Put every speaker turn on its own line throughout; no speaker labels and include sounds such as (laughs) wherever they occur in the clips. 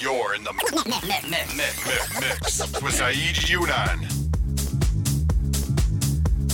You're in the mix, with Saeed Younan.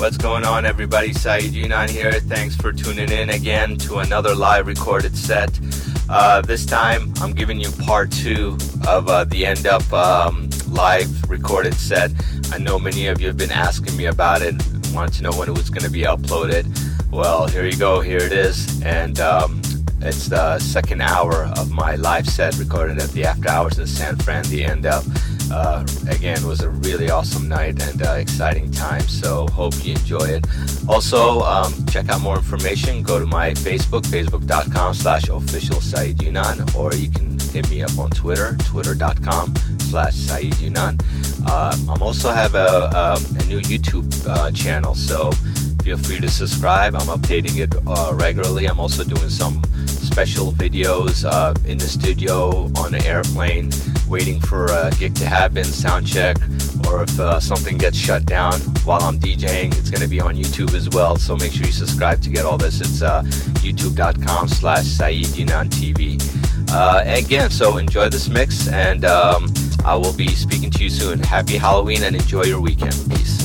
What's going on, everybody? Saeed Younan here. Thanks for tuning in again to another live recorded set. Uh, this time, I'm giving you part two of uh, the End Up um, live recorded set. I know many of you have been asking me about it, wanted to know when it was going to be uploaded. Well, here you go. Here it is. And um, it's the second hour of my live set recorded at the After Hours in San Fran, the End Up. Uh, again, was a really awesome night and uh, exciting time. So hope you enjoy it. Also, um, check out more information. Go to my Facebook, facebook.com slash official Younan, or you can hit me up on Twitter, twitter.com slash Saeed Younan. Uh, I'm also have a, a, a new YouTube uh, channel, so feel free to subscribe. I'm updating it uh, regularly. I'm also doing some special videos uh, in the studio, on an airplane, waiting for a gig to happen, sound check, or if uh, something gets shut down while I'm DJing, it's going to be on YouTube as well. So make sure you subscribe to get all this. It's uh, youtube.com slash TV. Uh, again, so enjoy this mix, and um, I will be speaking to you soon. Happy Halloween and enjoy your weekend. Peace.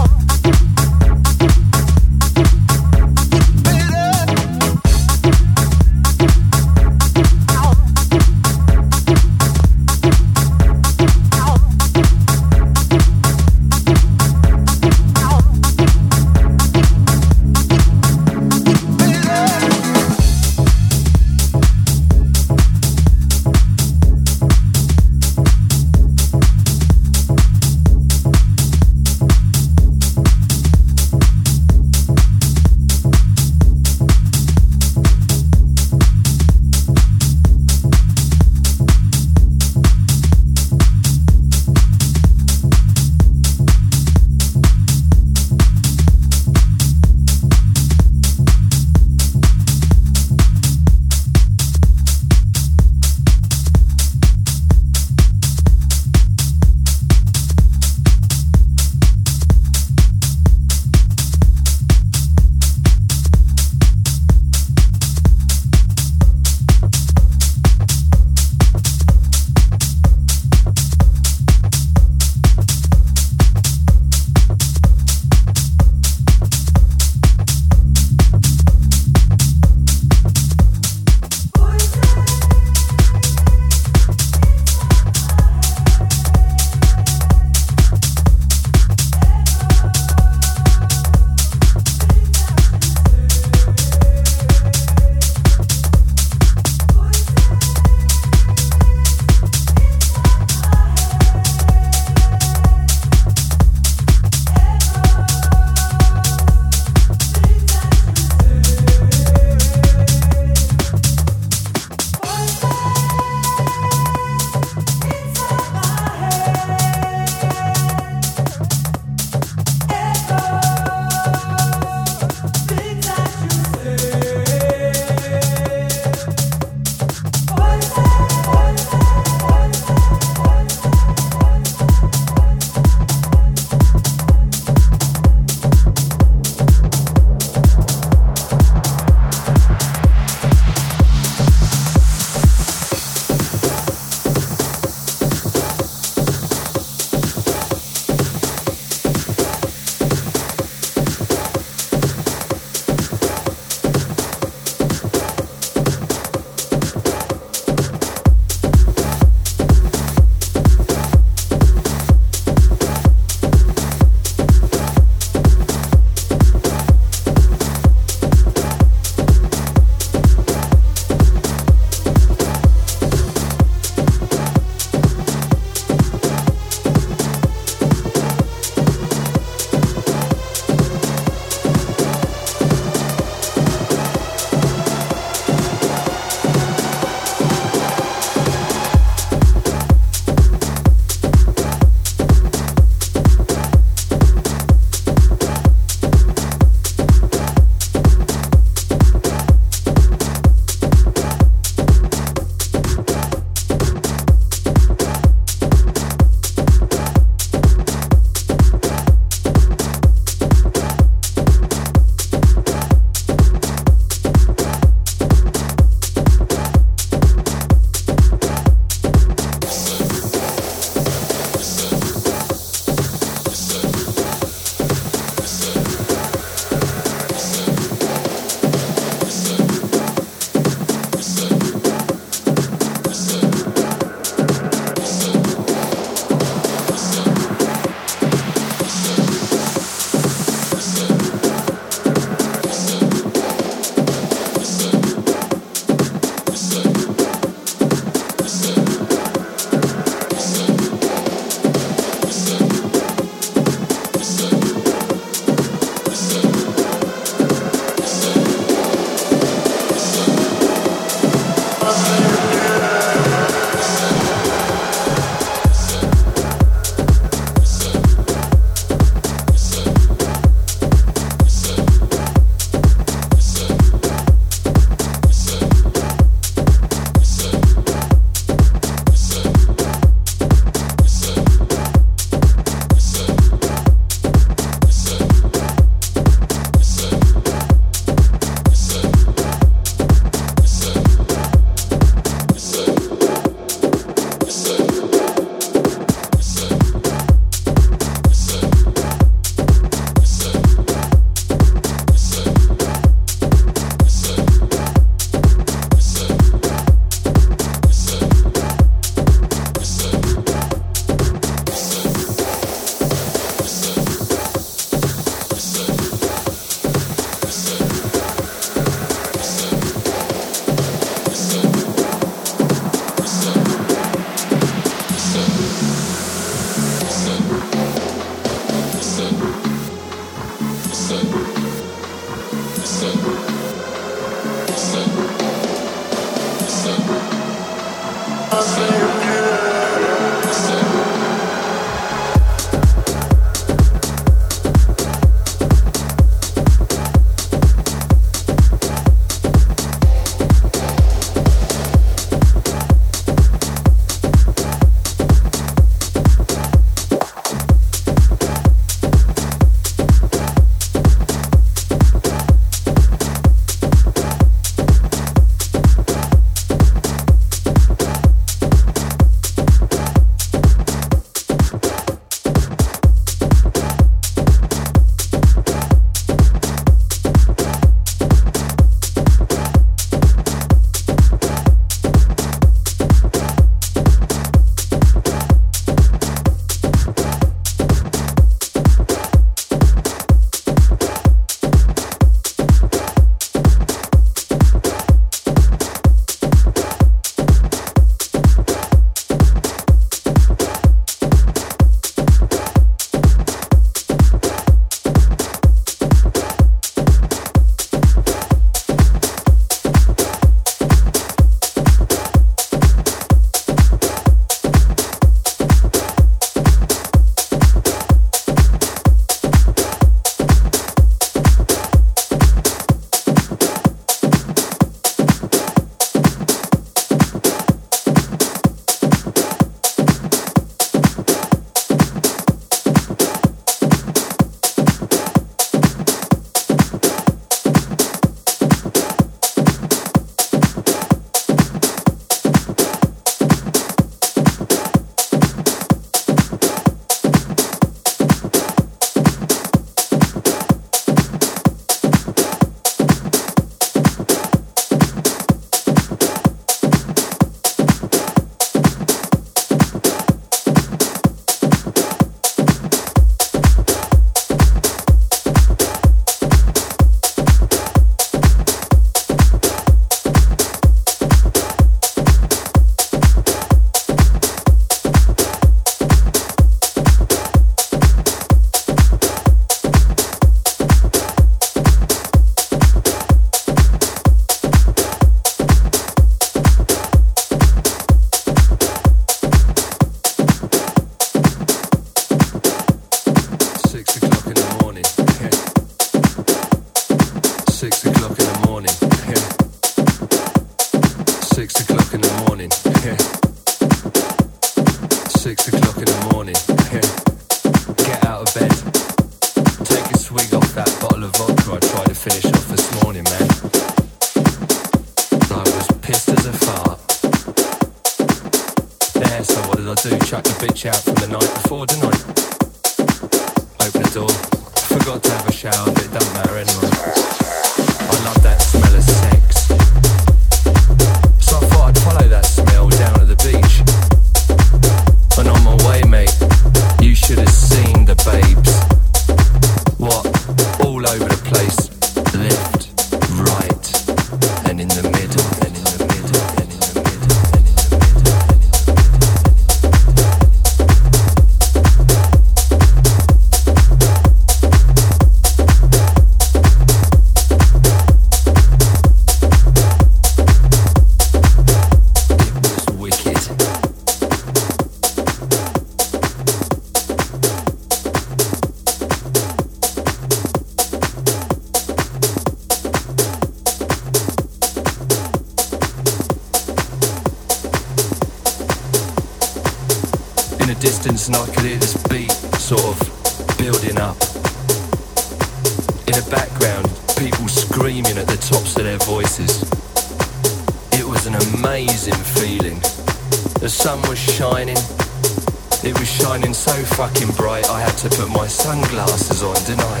So fucking bright I had to put my sunglasses on, didn't I?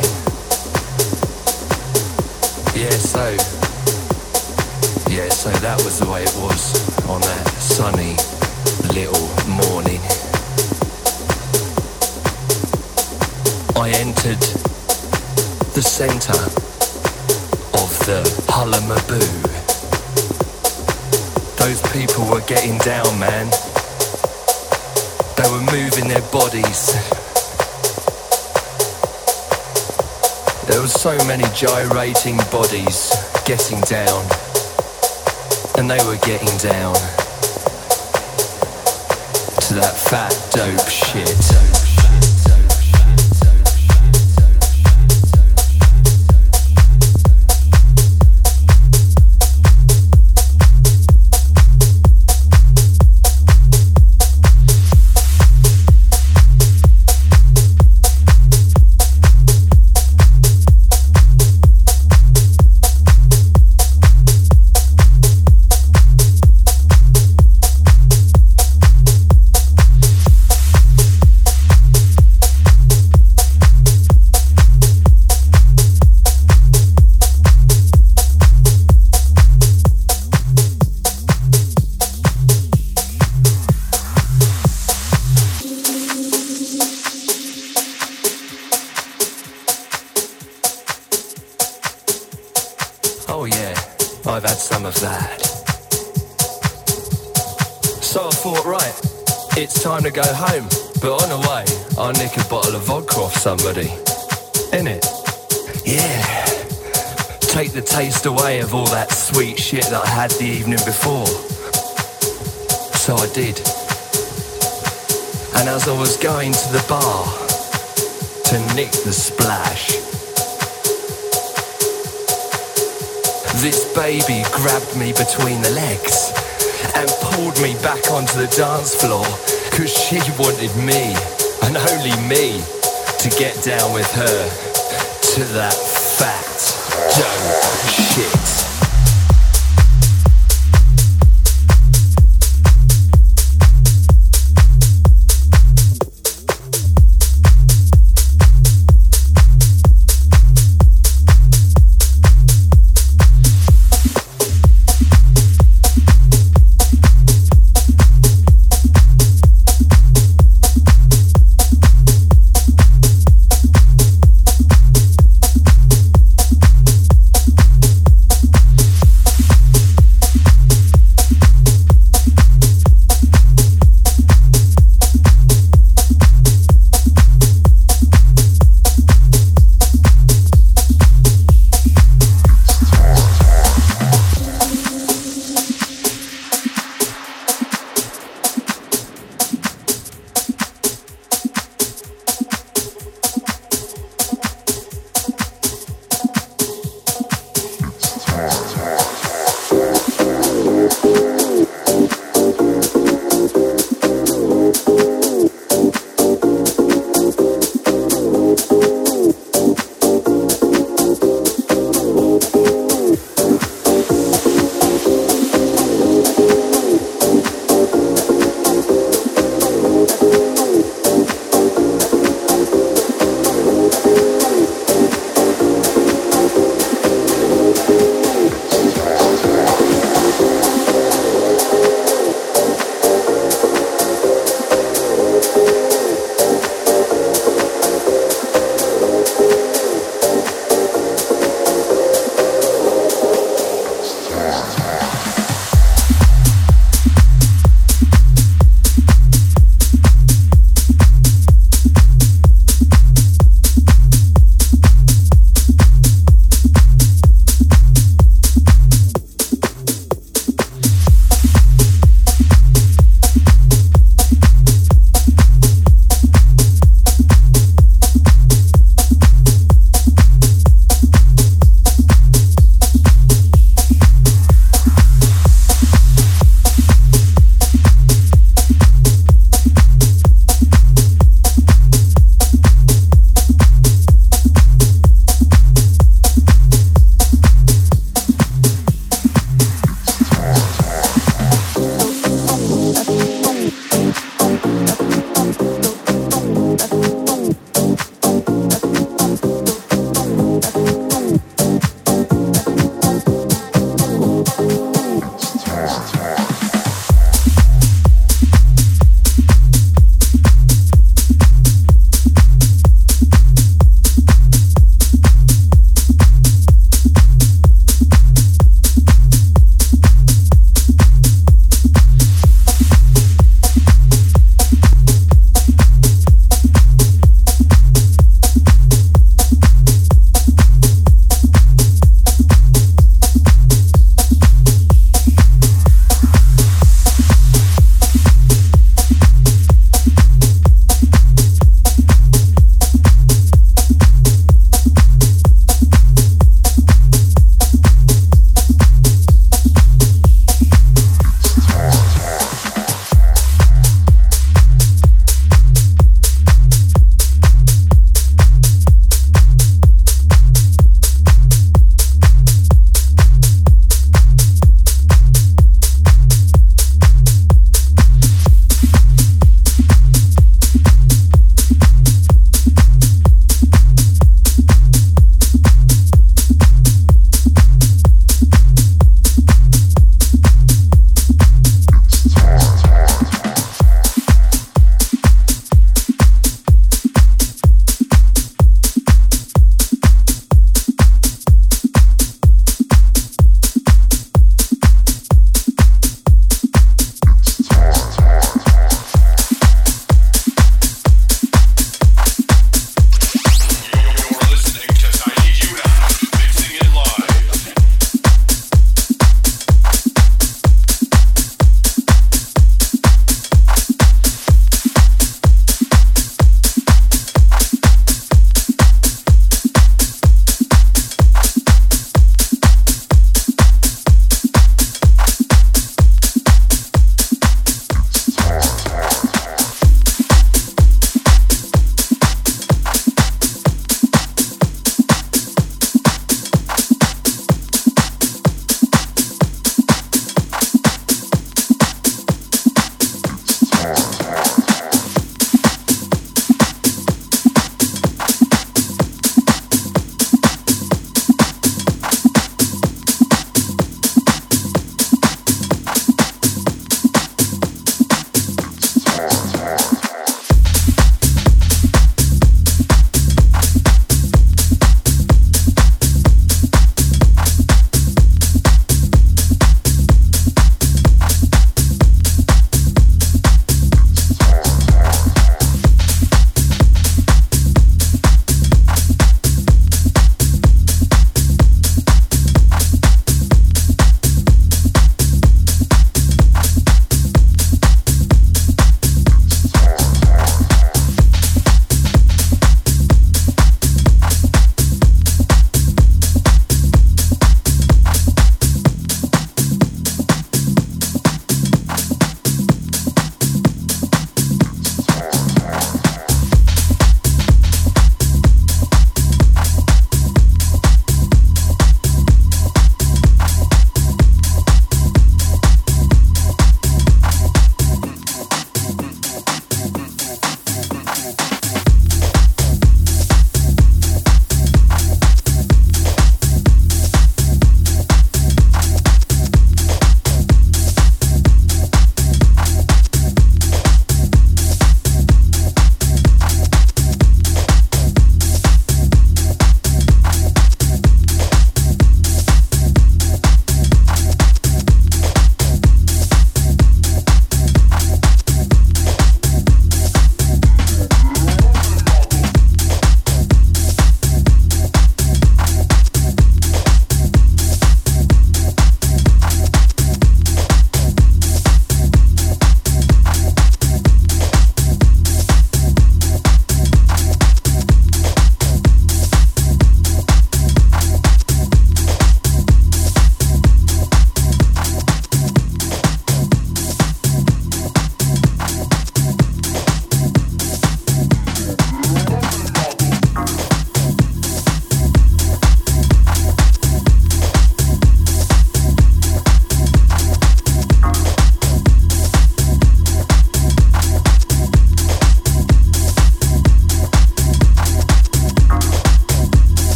Yeah, so. Yeah, so that was the way it was on that sunny little morning. I entered the centre of the Hullabaloo. Those people were getting down, man. Were moving their bodies. There were so many gyrating bodies getting down. And they were getting down to that fat dope shit. Taste away of all that sweet shit that I had the evening before. So I did. And as I was going to the bar to nick the splash, This baby grabbed me between the legs and pulled me back onto the dance floor because she wanted me and only me to get down with her to that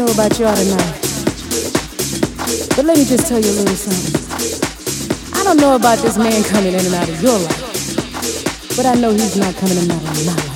about y'all tonight. But let me just tell you a little something. I don't know about this man coming in and out of your life, but I know he's not coming in and out of my life.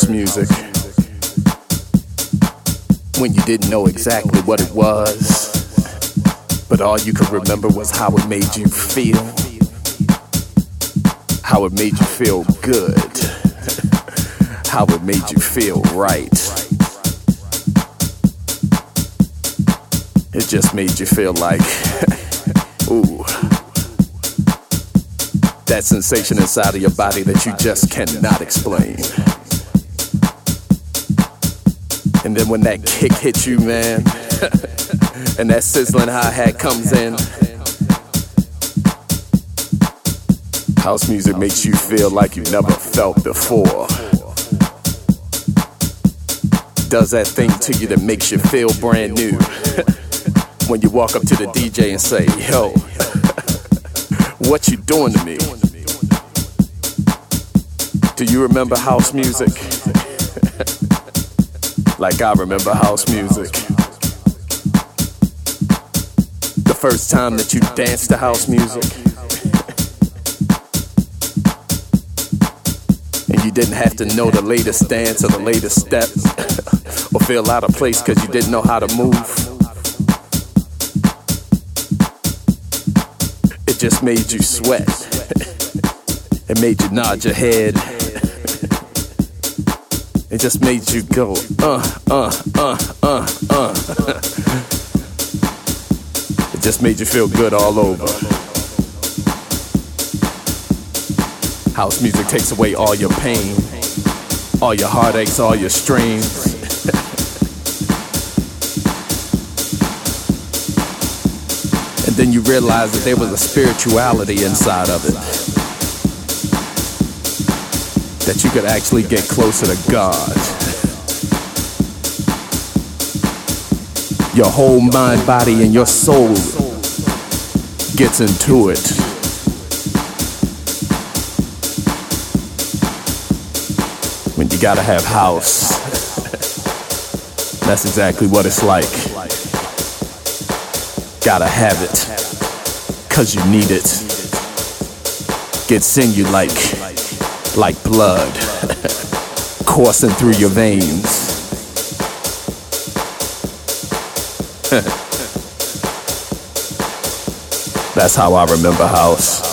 House music? When you didn't know exactly what it was, but all you could remember was how it made you feel. How it made you feel good. (laughs) how it made you feel right. It just made you feel like, (laughs) ooh, that sensation inside of your body that you just cannot explain. And then when that kick hits you, man, (laughs) and that sizzling hi hat comes in, house music makes you feel like you never felt before. Does that thing to you that makes you feel brand new. (laughs) when you walk up to the DJ and say, Yo, (laughs) what you doing to me? Do you remember house music? Like I remember house music. The first time that you danced to house music. (laughs) and you didn't have to know the latest dance or the latest step (laughs) or feel out of place because you didn't know how to move. It just made you sweat. (laughs) it made you nod your head. It just made you go, uh, uh, uh, uh, uh. (laughs) it just made you feel good all over. House music takes away all your pain, all your heartaches, all your strains. (laughs) and then you realize that there was a spirituality inside of it. That you could actually get closer to God. Your whole mind, body, and your soul gets into it. When you gotta have house. That's exactly what it's like. Gotta have it. Cause you need it. Gets in you like like blood (laughs) coursing through your veins. (laughs) That's how I remember house.